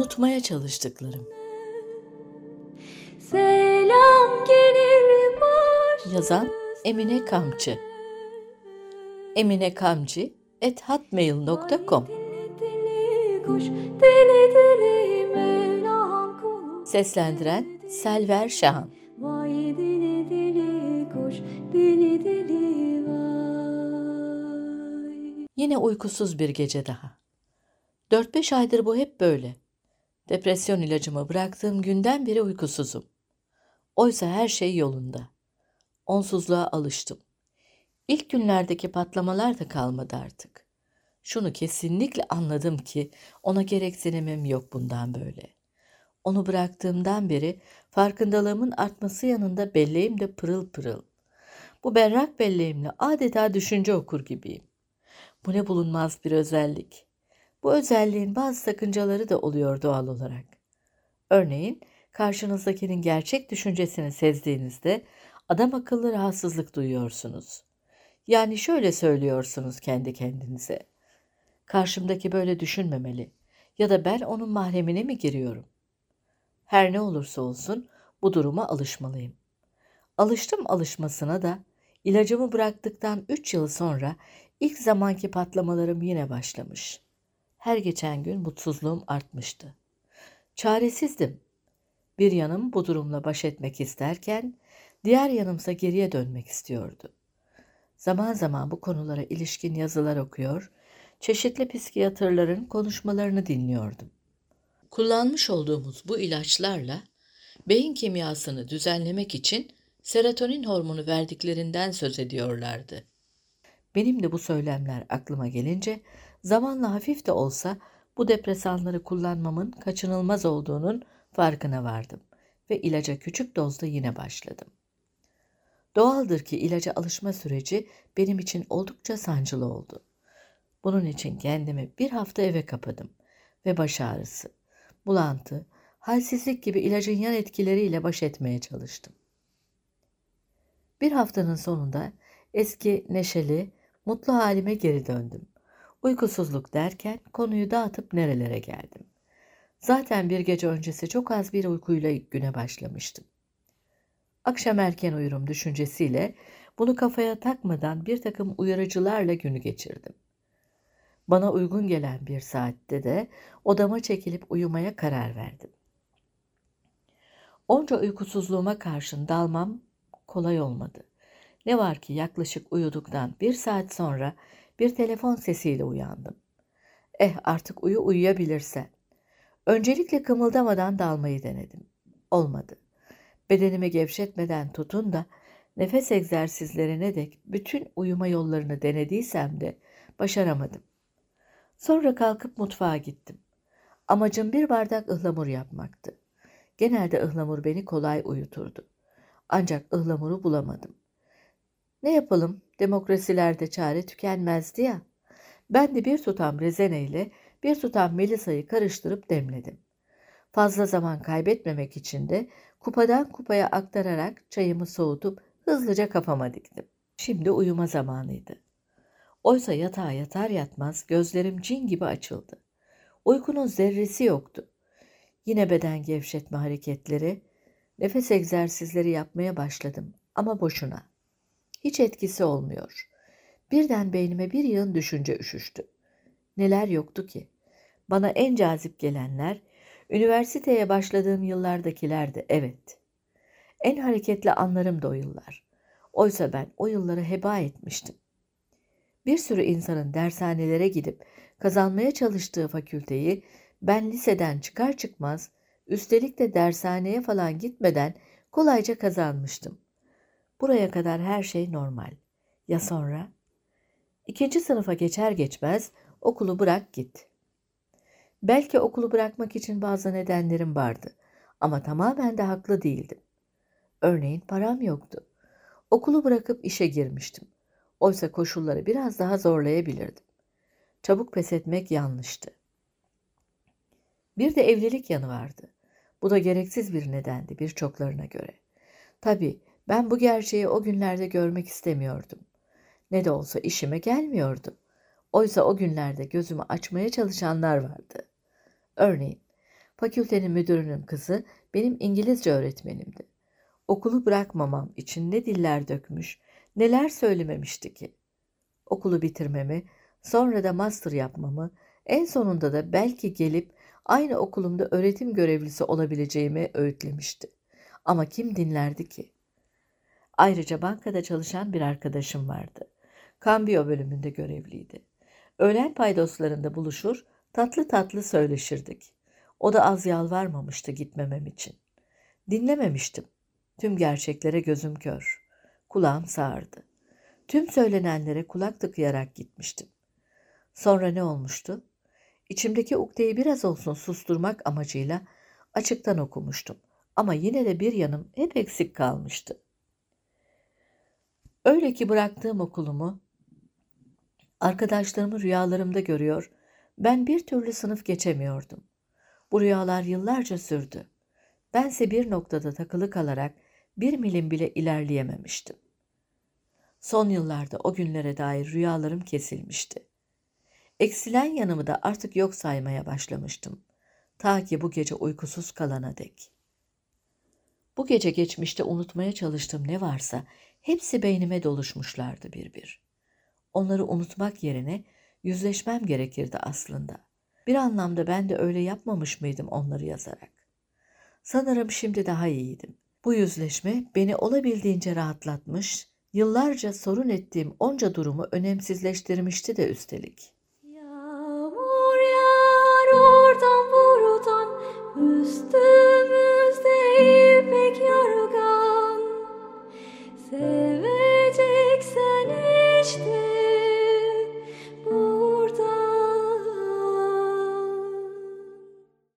Unutmaya çalıştıklarım. Selam gelir baş. Yazan Emine Kamçı. Emine Kamçı et hotmail.com. Seslendiren Selver Şahan Vay dili dili kuş, dili dili vay. Yine uykusuz bir gece daha. 4-5 aydır bu hep böyle. Depresyon ilacımı bıraktığım günden beri uykusuzum. Oysa her şey yolunda. Onsuzluğa alıştım. İlk günlerdeki patlamalar da kalmadı artık. Şunu kesinlikle anladım ki ona gereksinimim yok bundan böyle. Onu bıraktığımdan beri farkındalığımın artması yanında belleğim de pırıl pırıl. Bu berrak belleğimle adeta düşünce okur gibiyim. Bu ne bulunmaz bir özellik. Bu özelliğin bazı sakıncaları da oluyor doğal olarak. Örneğin karşınızdakinin gerçek düşüncesini sezdiğinizde adam akıllı rahatsızlık duyuyorsunuz. Yani şöyle söylüyorsunuz kendi kendinize. Karşımdaki böyle düşünmemeli ya da ben onun mahremine mi giriyorum? Her ne olursa olsun bu duruma alışmalıyım. Alıştım alışmasına da ilacımı bıraktıktan 3 yıl sonra ilk zamanki patlamalarım yine başlamış. Her geçen gün mutsuzluğum artmıştı. Çaresizdim. Bir yanım bu durumla baş etmek isterken diğer yanımsa geriye dönmek istiyordu. Zaman zaman bu konulara ilişkin yazılar okuyor, çeşitli psikiyatrların konuşmalarını dinliyordum. Kullanmış olduğumuz bu ilaçlarla beyin kimyasını düzenlemek için serotonin hormonu verdiklerinden söz ediyorlardı. Benim de bu söylemler aklıma gelince zamanla hafif de olsa bu depresanları kullanmamın kaçınılmaz olduğunun farkına vardım ve ilaca küçük dozda yine başladım. Doğaldır ki ilaca alışma süreci benim için oldukça sancılı oldu. Bunun için kendimi bir hafta eve kapadım ve baş ağrısı, bulantı, halsizlik gibi ilacın yan etkileriyle baş etmeye çalıştım. Bir haftanın sonunda eski neşeli, mutlu halime geri döndüm. Uykusuzluk derken konuyu dağıtıp nerelere geldim. Zaten bir gece öncesi çok az bir uykuyla güne başlamıştım. Akşam erken uyurum düşüncesiyle bunu kafaya takmadan bir takım uyarıcılarla günü geçirdim. Bana uygun gelen bir saatte de odama çekilip uyumaya karar verdim. Onca uykusuzluğuma karşın dalmam kolay olmadı. Ne var ki yaklaşık uyuduktan bir saat sonra bir telefon sesiyle uyandım. Eh artık uyu uyuyabilirsen. Öncelikle kımıldamadan dalmayı denedim. Olmadı. Bedenimi gevşetmeden tutun da nefes egzersizlerine dek bütün uyuma yollarını denediysem de başaramadım. Sonra kalkıp mutfağa gittim. Amacım bir bardak ıhlamur yapmaktı. Genelde ıhlamur beni kolay uyuturdu. Ancak ıhlamuru bulamadım. Ne yapalım? Demokrasilerde çare tükenmezdi ya. Ben de bir tutam rezene ile bir tutam melisayı karıştırıp demledim. Fazla zaman kaybetmemek için de kupadan kupaya aktararak çayımı soğutup hızlıca kafama diktim. Şimdi uyuma zamanıydı. Oysa yatağa yatar yatmaz gözlerim cin gibi açıldı. Uykunun zerresi yoktu. Yine beden gevşetme hareketleri, nefes egzersizleri yapmaya başladım ama boşuna. Hiç etkisi olmuyor. Birden beynime bir yığın düşünce üşüştü. Neler yoktu ki? Bana en cazip gelenler, üniversiteye başladığım yıllardakilerdi, evet. En hareketli anlarım da o yıllar. Oysa ben o yılları heba etmiştim. Bir sürü insanın dershanelere gidip kazanmaya çalıştığı fakülteyi ben liseden çıkar çıkmaz, üstelik de dershaneye falan gitmeden kolayca kazanmıştım. Buraya kadar her şey normal. Ya sonra? İkinci sınıfa geçer geçmez okulu bırak git. Belki okulu bırakmak için bazı nedenlerim vardı ama tamamen de haklı değildim. Örneğin param yoktu. Okulu bırakıp işe girmiştim. Oysa koşulları biraz daha zorlayabilirdim. Çabuk pes etmek yanlıştı. Bir de evlilik yanı vardı. Bu da gereksiz bir nedendi birçoklarına göre. Tabii ben bu gerçeği o günlerde görmek istemiyordum. Ne de olsa işime gelmiyordu. Oysa o günlerde gözümü açmaya çalışanlar vardı. Örneğin, Fakültenin müdürünün kızı benim İngilizce öğretmenimdi. Okulu bırakmamam için ne diller dökmüş, neler söylememişti ki. Okulu bitirmemi, sonra da master yapmamı, en sonunda da belki gelip aynı okulumda öğretim görevlisi olabileceğimi öğütlemişti. Ama kim dinlerdi ki? Ayrıca bankada çalışan bir arkadaşım vardı. Kambiyo bölümünde görevliydi. Öğlen paydoslarında buluşur, tatlı tatlı söyleşirdik. O da az yalvarmamıştı gitmemem için. Dinlememiştim. Tüm gerçeklere gözüm kör. Kulağım sağırdı. Tüm söylenenlere kulak tıkayarak gitmiştim. Sonra ne olmuştu? İçimdeki ukdeyi biraz olsun susturmak amacıyla açıktan okumuştum. Ama yine de bir yanım hep eksik kalmıştı. Öyle ki bıraktığım okulumu arkadaşlarımı rüyalarımda görüyor, ben bir türlü sınıf geçemiyordum. Bu rüyalar yıllarca sürdü. Bense bir noktada takılı kalarak bir milim bile ilerleyememiştim. Son yıllarda o günlere dair rüyalarım kesilmişti. Eksilen yanımı da artık yok saymaya başlamıştım. Ta ki bu gece uykusuz kalana dek. Bu gece geçmişte unutmaya çalıştığım ne varsa Hepsi beynime doluşmuşlardı bir bir. Onları unutmak yerine yüzleşmem gerekirdi aslında. Bir anlamda ben de öyle yapmamış mıydım onları yazarak? Sanırım şimdi daha iyiydim. Bu yüzleşme beni olabildiğince rahatlatmış, yıllarca sorun ettiğim onca durumu önemsizleştirmişti de üstelik. Yağmur yağar oradan buradan üstüne.